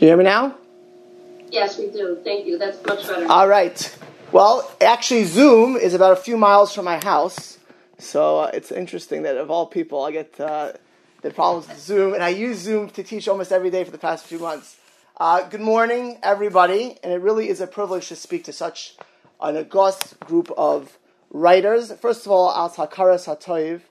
You hear me now? Yes, we do. Thank you. That's much better. All right. Well, actually, Zoom is about a few miles from my house, so uh, it's interesting that of all people, I get uh, the problems with Zoom, and I use Zoom to teach almost every day for the past few months. Uh, good morning, everybody, and it really is a privilege to speak to such an august group of writers. First of all, Al Takaras Hatoiv.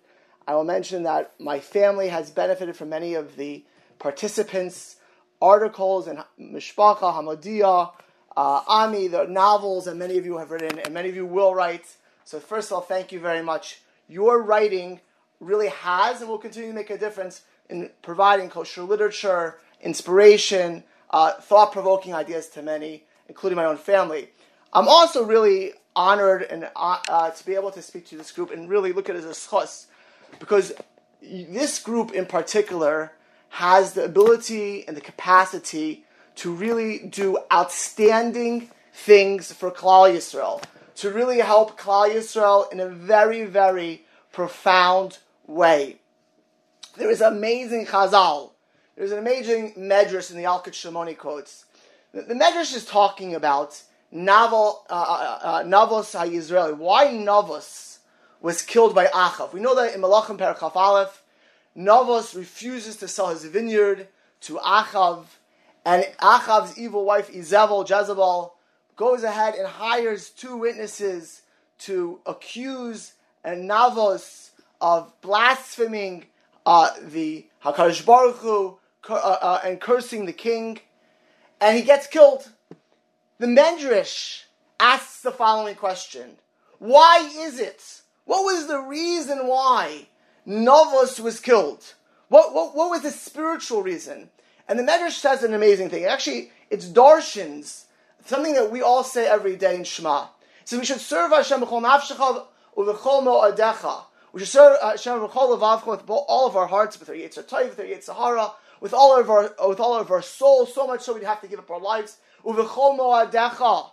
I will mention that my family has benefited from many of the participants' articles and Mishpacha, Hamodia, uh, Ami, the novels that many of you have written and many of you will write. So, first of all, thank you very much. Your writing really has and will continue to make a difference in providing kosher literature, inspiration, uh, thought provoking ideas to many, including my own family. I'm also really honored and uh, uh, to be able to speak to this group and really look at it as a schos, because this group in particular has the ability and the capacity to really do outstanding things for Klal Yisrael, to really help Klal Yisrael in a very, very profound way. There is amazing Chazal. There's an amazing medrash in the Yalkut Shimoni quotes. The, the medrash is talking about Naval, uh, uh, uh, Navos HaYisraeli. Why Navos was killed by Achav? We know that in Malachim Perachaf Aleph, Navos refuses to sell his vineyard to Achav, and Achav's evil wife Izebel, Jezebel, goes ahead and hires two witnesses to accuse and Navos of blaspheming uh, the Hakadosh Baruch Hu uh, uh, and cursing the king, and he gets killed. The Medrash asks the following question: Why is it? What was the reason why Novos was killed? What, what, what was the spiritual reason? And the Medrash says an amazing thing. Actually, it's Darshans, something that we all say every day in Shema. So we should serve Hashem b'chol nafshecha u'v'chol mo'adecha. We should serve uh, Hashem b'chol levavcha with all of our hearts, with our Yitzhar with our Yitzhar with all of our with all of our soul, so much so we'd have to give up our lives. U'v'chol mo'adecha,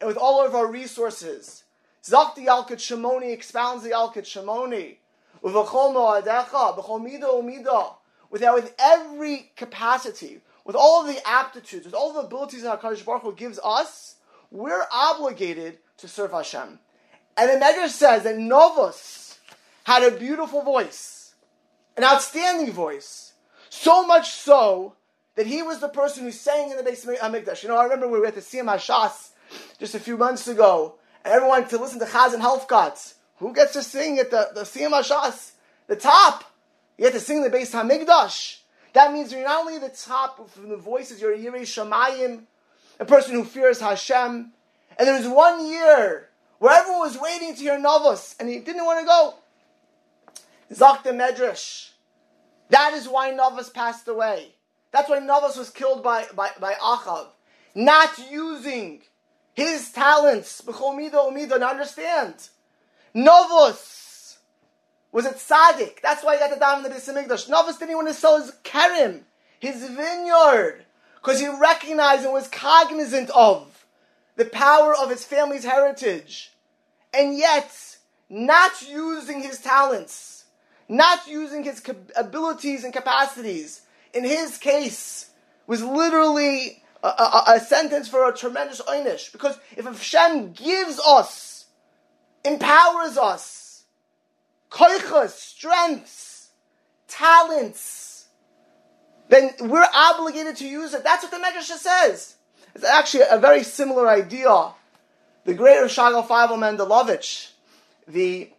and with all of our resources. Zakti Yalkut Shimoni expounds the Yalkut Shimoni. With, with every capacity, with all the aptitudes, with all the abilities that HaKadosh Baruch Hu gives us, we're obligated to serve Hashem. And the Medrash says that Novus had a beautiful voice, an outstanding voice, so much so that he was the person who sang in the Beis of Hamikdash. You know, I remember we were at the Siyum HaShas just a few months ago, and everyone to listen to Chazzan Helfgot. Who gets to sing at the, the Siyum HaShas? The top. You have to sing the Beis Hamikdash. That means you're not only the top from the voices, you're a Yirei Shamayim, a person who fears Hashem. And there was one year where everyone was waiting to hear Novos, and he didn't want to go. Zakta Medrash. That is why Novos passed away. That's why Novos was killed by, by, by Achav. Not using his talents, b'chol midah umidah, to understand. Novos was it tzaddik? That's why he got the dam in the Beis. Novus didn't want to sell his kerim, his vineyard, because he recognized and was cognizant of the power of his family's heritage, and yet not using his talents, not using his abilities and capacities. In his case, was literally a, a, a sentence for a tremendous einish. Because if Hashem gives us, empowers us, koichas, strengths, talents, then we're obligated to use it. That's what the Medrash says. It's actually a very similar idea. The great Reb Shraga Feivel Mendelovich, the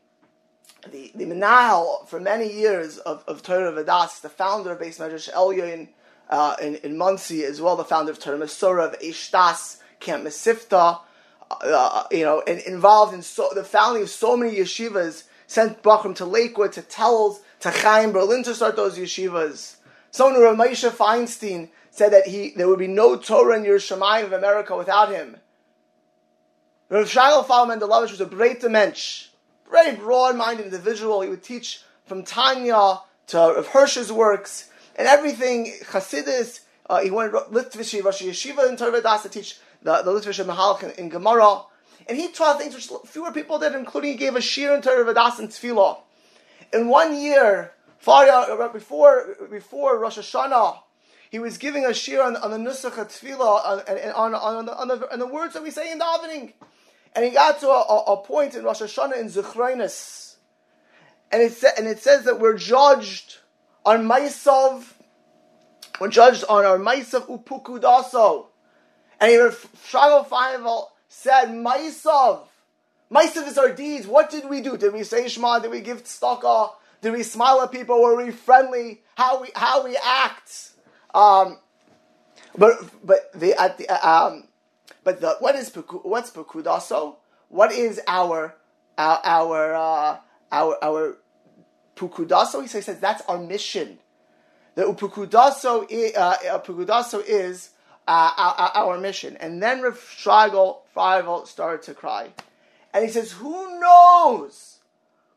the, the Menahel for many years of, of Torah Vodaath, the founder of Beis Medrash Elyon uh, in, in Monsey, as well the founder of Torah Umesorah, of Ishtas, Camp Mesivta, uh, you know, and involved in so, the founding of so many yeshivas sent Bachram to Lakewood, to Telz, to Chaim Berlin to start those yeshivas. Someone, Reb Moshe Feinstein, said that he there would be no Torah in Yerushalayim of America without him. Rav Shraga Feivel Mendelovich was a great mensch, very broad-minded individual. He would teach from Tanya to Rav Hirsch's works and everything Chassidus. Uh, he went Litvish Rosh Yeshiva in Torah to teach the, the Litvish Mahalach in, Gemara. And he taught things which fewer people did, including he gave a shir in Torah Vodaath and Tefillah. In one year, far uh, before, before Rosh Hashanah, he was giving a shir on, on the Nusach Tefillah, on, on, on, the, on, the, on the words that we say in the davening. And he got to a, a, point in Rosh Hashanah in Zechroinus. And it, sa- and it says that we're judged on Maisav, we're judged on our Maisav Upukudaso. And he Shraga Feivel said, Maisav, Maisav is our deeds. What did we do? Did we say Shema? Did we give tzedakah? Did we smile at people? Were we friendly? How we how we act? Um, but but the at the um, but the what is what's pukudaso? What is our our our uh, our, our pukudaso? He says that's our mission. The upukudaso uh, pukudaso is uh, our, our, mission. And then Rav Shragel started to cry, and he says, "Who knows?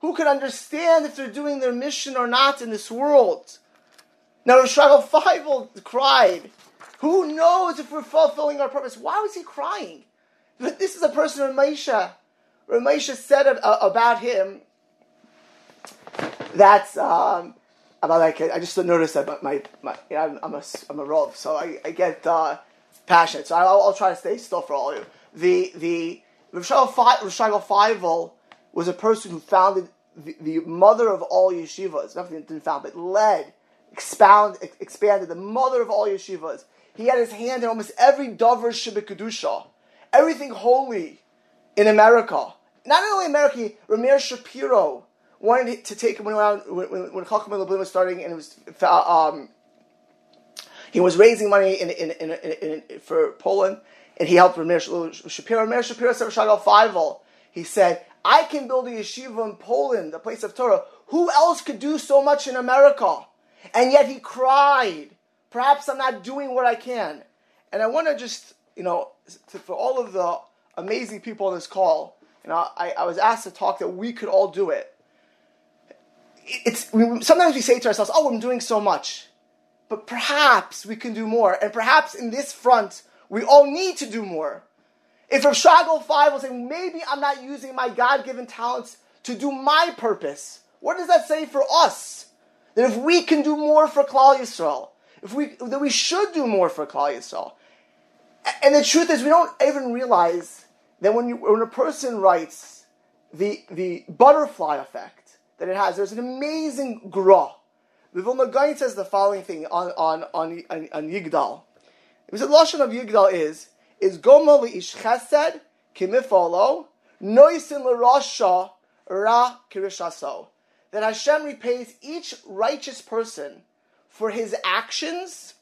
Who can understand if they're doing their mission or not in this world?" Now Rav Shragel cried who knows if we're fulfilling our purpose? Why was he crying? But this is a person Ramesha. Ramesha said uh, about him that's um, about like I just noticed that but my, my you know, I'm, a I'm a rov, so I, I get uh, passionate. So I'll, I'll, try to stay still for all of you. The the Rav Shraga Feivel was a person who founded the, the mother of all yeshivas. Nothing didn't found, but led, expound, expanded the mother of all yeshivas. He had his hand in almost every Dover Shibikudusha, everything holy in America. Not only America, Reb Meir Shapiro wanted to take him around when, when, Chacham was starting, and it was um, he was raising money in, in, in, in, for Poland, and he helped Reb Meir Shapiro. Reb Meir Shapiro said Shraga Feivel. He said, "I can build a yeshiva in Poland, the place of Torah. Who else could do so much in America?" And yet he cried Perhaps I'm not doing what I can. And I want to just, you know, to, for all of the amazing people on this call, you know, I, I was asked to talk that we could all do it. It's we, sometimes we say to ourselves, "Oh, I'm doing so much," but perhaps we can do more, and perhaps in this front we all need to do more. If Rav Shraga Feivel was saying, maybe I'm not using my God-given talents to do my purpose, what does that say for us? That if we can do more for Klal Yisrael, if we that we should do more for Klal Yisrael. And the truth is, we don't even realize that when you, when a person writes the the butterfly effect that it has, there's an amazing gra. The Vilna Gaon says the following thing on on on, on, on Yigdal. Was the lashon of Yigdal is is goma ish chesed kimifolo noisin l'rasha ra kirishaso. That Hashem repays each righteous person for his actions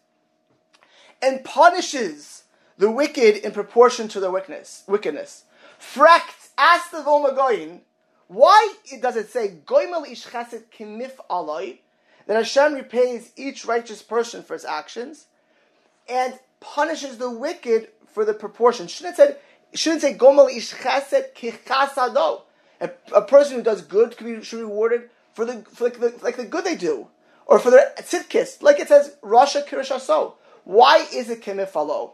and punishes the wicked in proportion to their wickedness. wickedness. Frekt, ask the Vilna why does it say, Goimel ish chesed kimif aloi, that Hashem repays each righteous person for his actions and punishes the wicked for the proportion? Shouldn't it say, shouldn't say Gomel ish chesed kichasado? A, a person who does good be, should be rewarded for the, for the, like the good they do or for their tzidkis, like it says, Rasha Kirishaso. Why is it Kimifalo?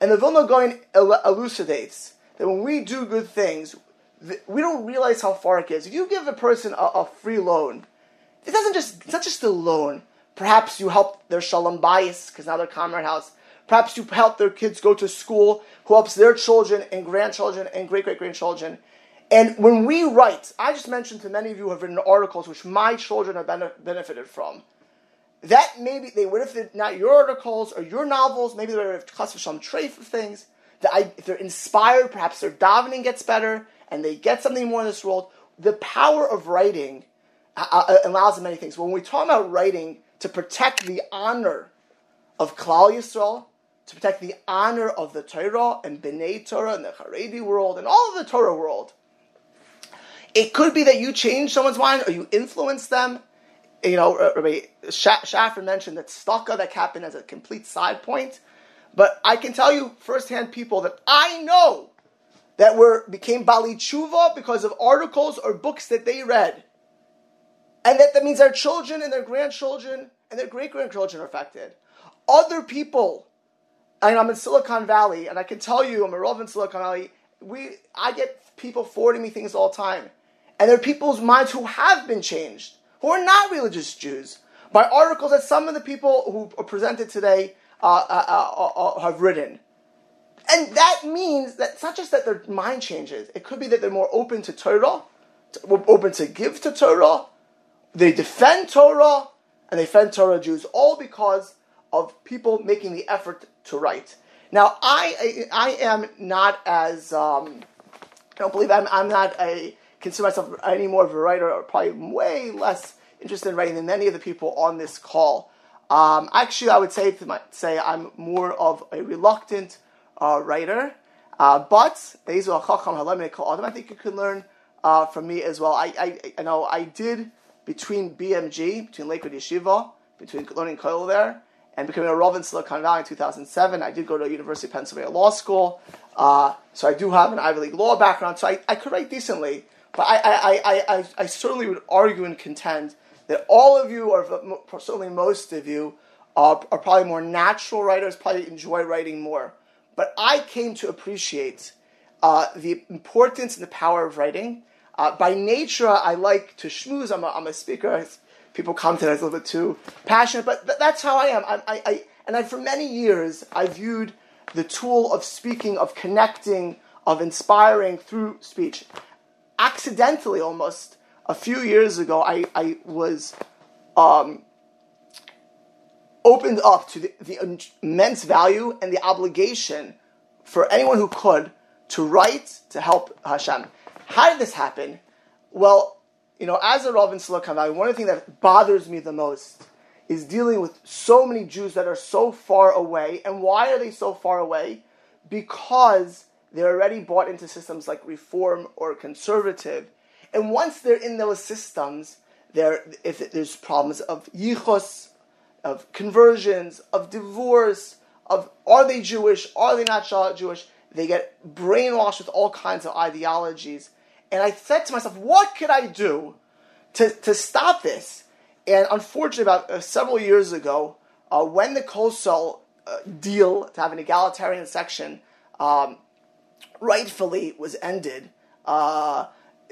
And the Vilna Gaon elucidates that when we do good things, we don't realize how far it gets. If you give a person a, a free loan, it doesn't just, it's not just a loan. Perhaps you help their shalom bayis, because now they're comrade house. Perhaps you help their kids go to school, who helps their children and grandchildren and great great grandchildren. And when we write, I just mentioned to many of you who have written articles which my children have benefited from. That maybe they would have not your articles or your novels. Maybe they would have classified some trait of things. That I, if they're inspired, perhaps their davening gets better and they get something more in this world. The power of writing uh, uh allows them many things. When we talk about writing to protect the honor of Klal Yisrael, to protect the honor of the Torah and B'nai Torah and the Haredi world and all of the Torah world, it could be that you change someone's mind or you influence them. You know, uh, Rabbi Schaffer mentioned that staka that happened as a complete side point. But I can tell you firsthand people that I know that were became Bali Tshuva because of articles or books that they read. And that, that means their children and their grandchildren and their great grandchildren are affected. Other people, and I'm in Silicon Valley, and I can tell you, I'm a rov in Silicon Valley. We, I get people forwarding me things all the time. And there are people's minds who have been changed, who are not religious Jews, by articles that some of the people who are presented today uh, uh, uh, uh, have written. And that means that it's not just that their mind changes, it could be that they're more open to Torah, to, open to give to Torah, they defend Torah, and they defend Torah Jews, all because of people making the effort to write. Now, I, I, am not as, um, I don't believe I'm, I'm not a, consider myself any more of a writer, or probably way less interested in writing than many of the people on this call. Um, actually, I would say, say I'm more of a reluctant uh, writer. Uh, but I think you can learn uh, from me as well. I, I, I know I did between BMG, between Lakewood Yeshiva, between learning Koil there, and becoming a Rav in Silicon Valley in 2007. I did go to University of Pennsylvania Law School, uh, so I do have an Ivy League law background, so I, I could write decently. But I, I, I, I, I certainly would argue and contend that all of you, or certainly most of you, are, are probably more natural writers, probably enjoy writing more. But I came to appreciate uh, the importance and the power of writing. Uh, by nature, I like to schmooze. I'm a, I'm a speaker. People comment that I was a little bit too passionate, but th- that's how I am. I, I, I, and I, for many years, I viewed the tool of speaking, of connecting, of inspiring through speech. Accidentally, almost a few years ago, I, I was um, opened up to the, the immense value and the obligation for anyone who could to write to help Hashem. How did this happen? Well, you know, as a Rav in Silicon Valley, one of the things that bothers me the most is dealing with so many Jews that are so far away. And why are they so far away? Because they're already bought into systems like reform or conservative. And once they're in those systems, there if there's problems of yichus, of conversions, of divorce, of are they Jewish, are they not Jewish? They get brainwashed with all kinds of ideologies. And I said to myself, what could I do to, to stop this? And unfortunately, about uh, several years ago, uh, when the Kosel uh, deal to have an egalitarian section um, rightfully was ended, uh,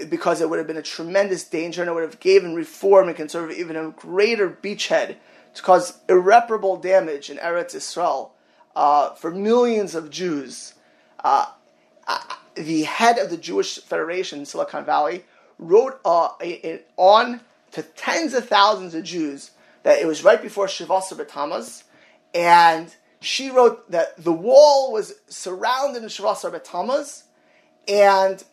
because it would have been a tremendous danger and it would have given reform and conservative even a greater beachhead to cause irreparable damage in Eretz Israel uh, for millions of Jews. Uh, uh, the head of the Jewish Federation in Silicon Valley wrote uh, on to tens of thousands of Jews that it was right before Shavasar B'Tammuz, and she wrote that the wall was surrounded in Shavasar B'Tammuz, and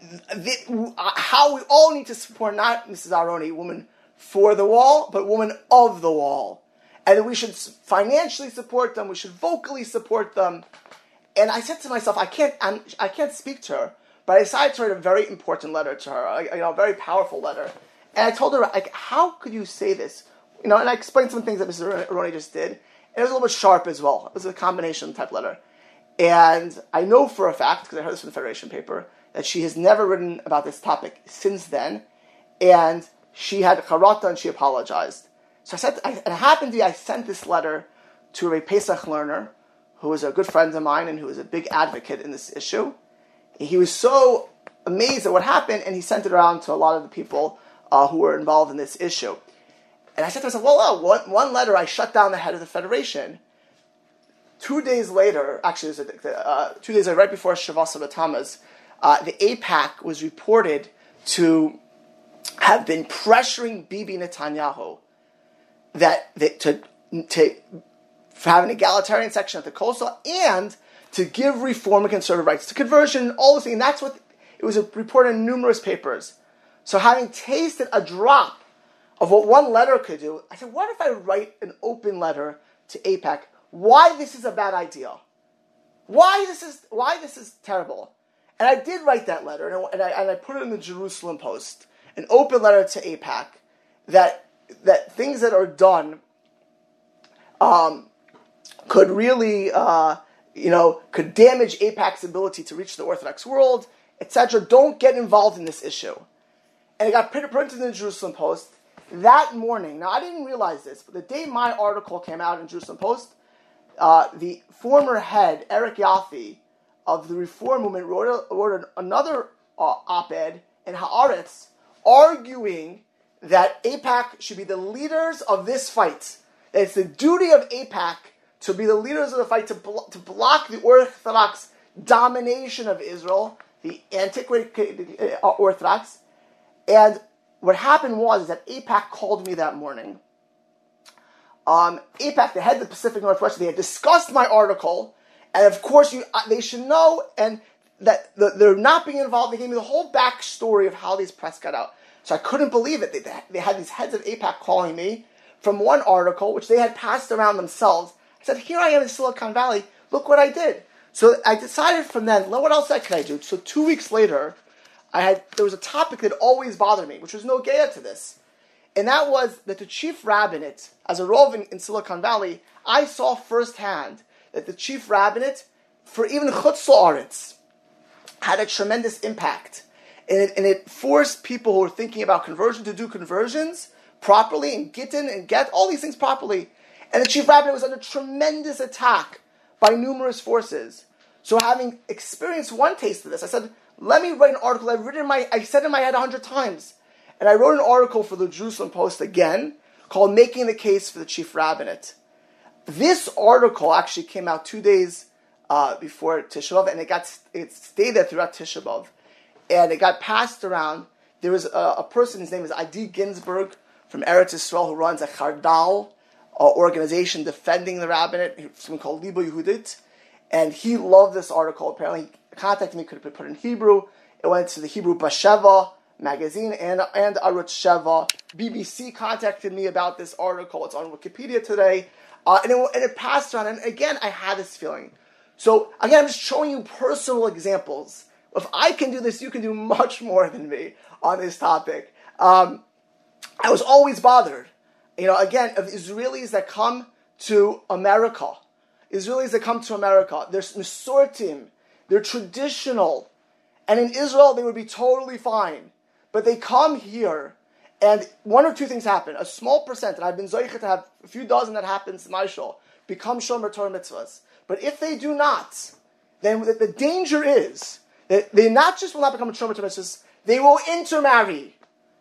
the, uh, how we all need to support not Mrs. Aharoni, woman for the wall, but woman of the wall. And we should financially support them, we should vocally support them. And I said to myself, I can't, I'm, I can not speak to her, but I decided to write a very important letter to her, you know, a very powerful letter. And I told her, like, how could you say this? You know, and I explained some things that Mrs. Aharoni just did. And it was a little bit sharp as well. It was a combination type letter. And I know for a fact, because I heard this from the Federation paper, that she has never written about this topic since then. And she had charata and she apologized. So I said, I, it happened to be I sent this letter to a Pesach Lerner who was a good friend of mine and who was a big advocate in this issue. He was so amazed at what happened, and he sent it around to a lot of the people uh, who were involved in this issue. And I said to myself, well, well one, one letter I shut down the head of the federation. Two days later, actually, uh, two days later, right before Shavasa B'Tammuz, uh, the AIPAC was reported to have been pressuring Bibi Netanyahu that, that to, to have an egalitarian section at the Kosel and to give reform and conservative rights to conversion, all those things. And that's what it was reported in numerous papers. So having tasted a drop of what one letter could do, I said, what if I write an open letter to AIPAC? Why this is a bad idea? Why this is why this is terrible? And I did write that letter, and I, and I put it in the Jerusalem Post an open letter to AIPAC that that things that are done um, could really, uh, you know, could damage AIPAC's ability to reach the Orthodox world, etc. Don't get involved in this issue. And it got printed in the Jerusalem Post that morning. Now I didn't realize this, but the day my article came out in Jerusalem Post, uh, the former head Eric Yoffie of the Reform Movement wrote, a, wrote another uh, op-ed in Haaretz arguing that AIPAC should be the leaders of this fight. That it's the duty of AIPAC to be the leaders of the fight to, blo- to block the Orthodox domination of Israel, the antiquated uh, Orthodox. And what happened was that AIPAC called me that morning. Um, AIPAC, the head of the Pacific Northwest, they had discussed my article, and of course, you, uh, they should know and that the, they're not being involved. They gave me the whole backstory of how these press got out. So I couldn't believe it. They, they had these heads of AIPAC calling me from one article, which they had passed around themselves. I said, Here I am in Silicon Valley. Look what I did. So I decided from then, what else could I do? So two weeks later, I had there was a topic that always bothered me, which was no gaya to this. And that was that the chief rabbinate, as a rov in, Silicon Valley, I saw firsthand that the chief rabbinate, for even Chutz La'aretz, had a tremendous impact. And it, and it, forced people who were thinking about conversion to do conversions properly and gittin and get all these things properly. And the chief rabbi was under tremendous attack by numerous forces. So having experienced one taste of this, I said, let me write an article I've written in my, I said in my head a hundred times. And I wrote an article for the Jerusalem Post again called Making the Case for the Chief Rabbinate. This article actually came out two days uh, before Tisha B'Av, and it got it stayed there throughout Tisha B'Av, and it got passed around. There was a, a person, his name is Adi Ginsburg from Eretz Yisrael, who runs a Chardal uh, organization defending the rabbinate, something called Libo Yehudit, and he loved this article. Apparently, he contacted me, could have been put in Hebrew. It went to the Hebrew Besheva magazine and and Arutz Sheva. BBC contacted me about this article. It's on Wikipedia today, uh, and, it, and it passed around. And again, I had this feeling. So again, I'm just showing you personal examples. If I can do this, you can do much more than me on this topic. Um, I was always bothered, you know, again, of Israelis that come to America. Israelis that come to America, they're Masortim, they're traditional, and in Israel they would be totally fine. But they come here, and one or two things happen. A small percent, and I've been zoichet to have a few dozen that happens in my show, become shomer Torah mitzvahs. But if they do not, then the, the danger is that they not just will not become a they will intermarry.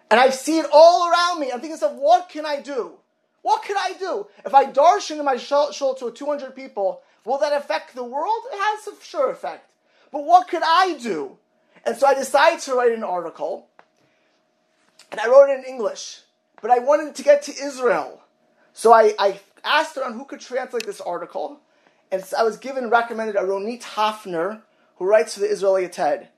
And I see it all around me. I'm thinking of what can I do? What can I do? If I darshan in my shul to 200 people, will that affect the world? It has a sure effect. But what could I do? And so I decided to write an article, and I wrote it in English, but I wanted to get to Israel. So I, I asked around who could translate this article, and I was given recommended a Ronit Hafner, who writes for the Israeli TED.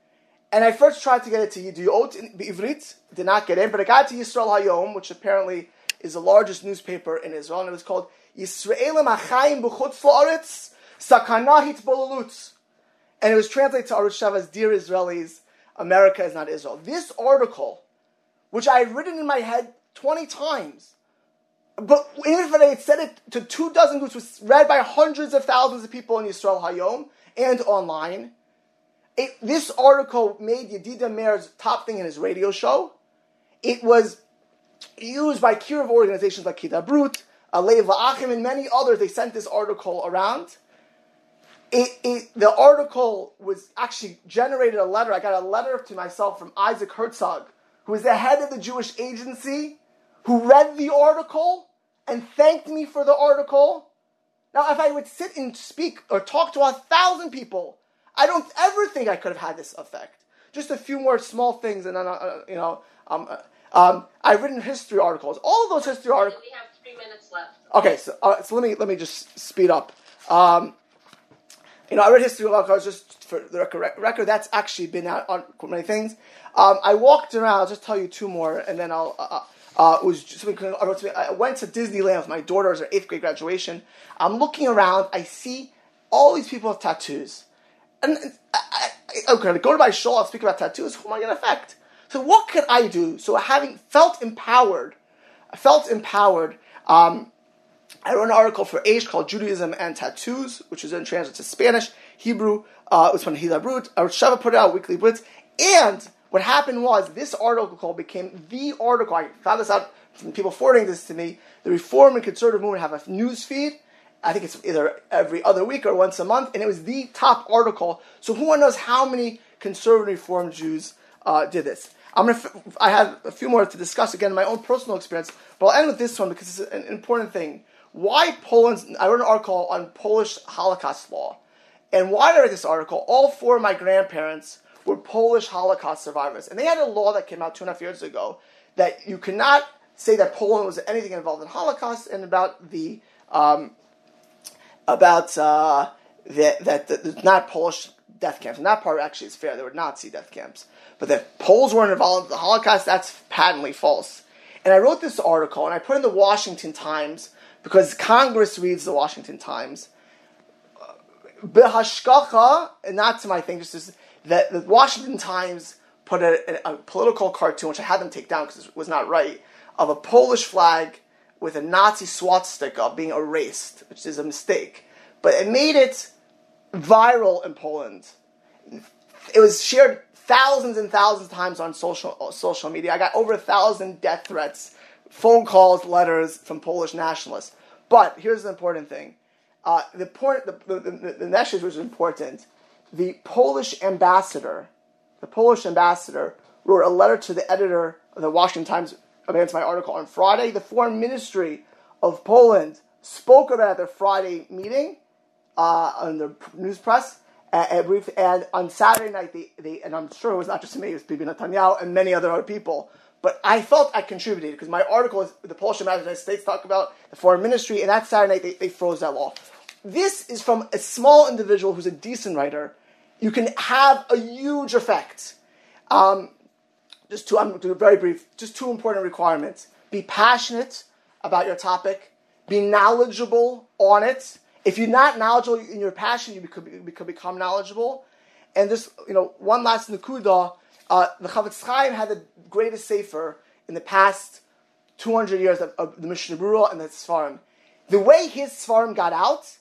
And I first tried to get it to Yediot in Ivrit, did not get in, but I got to Yisrael Hayom, which apparently is the largest newspaper in Israel, and it was called Yisraelim Achayim B'chutz La'aretz Sakana Hitbololutz. And it was translated to Arutz Sheva's Dear Israelis, America is not Israel. This article, which I had written in my head 20 times, but even if I had said it to two dozen groups, was read by hundreds of thousands of people in Yisrael Hayom and online. It, this article made Yedidya Meir's top thing in his radio show. It was used by kiruv organizations like Hidabrut, Alev uh, La'achim, and many others. They sent this article around. It, it, the article was actually generated a letter. I got a letter to myself from Isaac Herzog, who is the head of the Jewish agency, who read the article and thanked me for the article. Now, if I would sit and speak or talk to a thousand people, I don't ever think I could have had this effect. Just a few more small things, and then, uh, you know, um, uh, um, I've written history articles. All of those history articles. We have three minutes left. Okay, so, uh, so let me let me just speed up. Um, you know, I read history articles just for the record. record that's actually been out on many things. Um, I walked around. I'll just tell you two more, and then I'll. Uh, uh, it was something I went to Disneyland with my daughter's eighth grade graduation. I'm looking around. I see all these people with tattoos, and I, I, okay, go to my show. I'll speak about tattoos. Who am I going to affect? So what could I do? So having felt empowered, I felt empowered. Um, I wrote an article for Age called Judaism and Tattoos, which was then translated to Spanish, Hebrew. Uh, it was from hila Hidabrut. Sheva put it out weekly blitz. And what happened was this article became the article. I found this out from people forwarding this to me. The Reform and Conservative Movement have a news feed. I think it's either every other week or once a month, and it was the top article. So who knows how many conservative Reform Jews uh, did this. I'm gonna. F- I have a few more to discuss again in my own personal experience, but I'll end with this one because it's an important thing. Why Poland? I wrote an article on Polish Holocaust law, and why I wrote this article? All four of my grandparents were Polish Holocaust survivors, and they had a law that came out two and a half years ago that you cannot say that Poland was anything involved in Holocaust and about the um, about uh, that that not Polish death camps. And that part actually is fair. There were Nazi death camps, but that Poles weren't involved in the Holocaust that's patently false. And I wrote this article and I put in the Washington Times because Congress reads the Washington Times. Behashkacha, and not to my thing, just that the Washington Times put a, a, political cartoon, which I had them take down because it was not right, of a Polish flag with a Nazi swastika being erased, which is a mistake. But it made it viral in Poland. It was shared thousands and thousands of times on social social media. I got over a thousand death threats, phone calls, letters from Polish nationalists. But here's the important thing: uh, the point, the, the, the, the message was important. The Polish ambassador, the Polish ambassador, wrote a letter to the editor of the Washington Times against my article on Friday. The Foreign Ministry of Poland spoke about at their Friday meeting uh, on the news press. And, and on Saturday night, they, they, and I'm sure it was not just me, it was Bibi Netanyahu and many other people. But I felt I contributed because my article is the Polish ambassador the United States talk about the foreign ministry, and that Saturday night they, they froze that law. This is from a small individual who's a decent writer. You can have a huge effect. Um, just two, I'm very brief, just two important requirements. Be passionate about your topic, be knowledgeable on it. If you're not knowledgeable in your passion, you could, could become knowledgeable. And this, you know, one last nakuda, uh, the Chofetz Chaim had the greatest sefer in the past 200 years of, of the Mishnah Berurah and the Sfarim. The way his Sfarim got out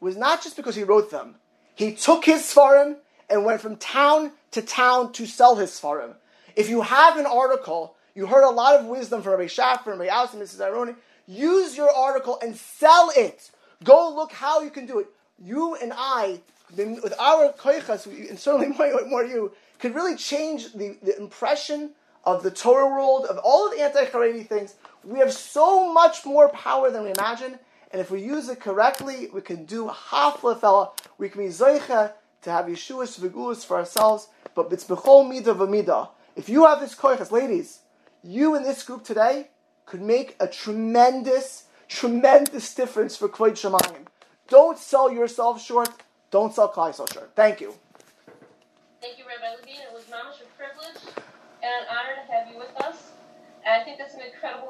was not just because he wrote them. He took his Sfarim and went from town to town to sell his Sfarim. If you have an article, you heard a lot of wisdom from Rabbi Schaffer and Rabbi Aus Mrs. Aharoni, use your article and sell it. Go look how you can do it. You and I, with our koichas, and certainly more, more you, could really change the, the impression of the Torah world, of all of the anti-Haredi things. We have so much more power than we imagine, and if we use it correctly, we can do hafla fella. We can be zoicha to have Yeshua's v'gulas for ourselves, but it's bechol midah v'midah. If you have this koichas, ladies, you in this group today could make a tremendous, tremendous difference for Kvod Shemayim. Don't sell yourself short. Don't sell Klai short. Thank you. Thank you, Rabbi Levine. It was a privilege and an honor to have you with us. And I think that's an incredible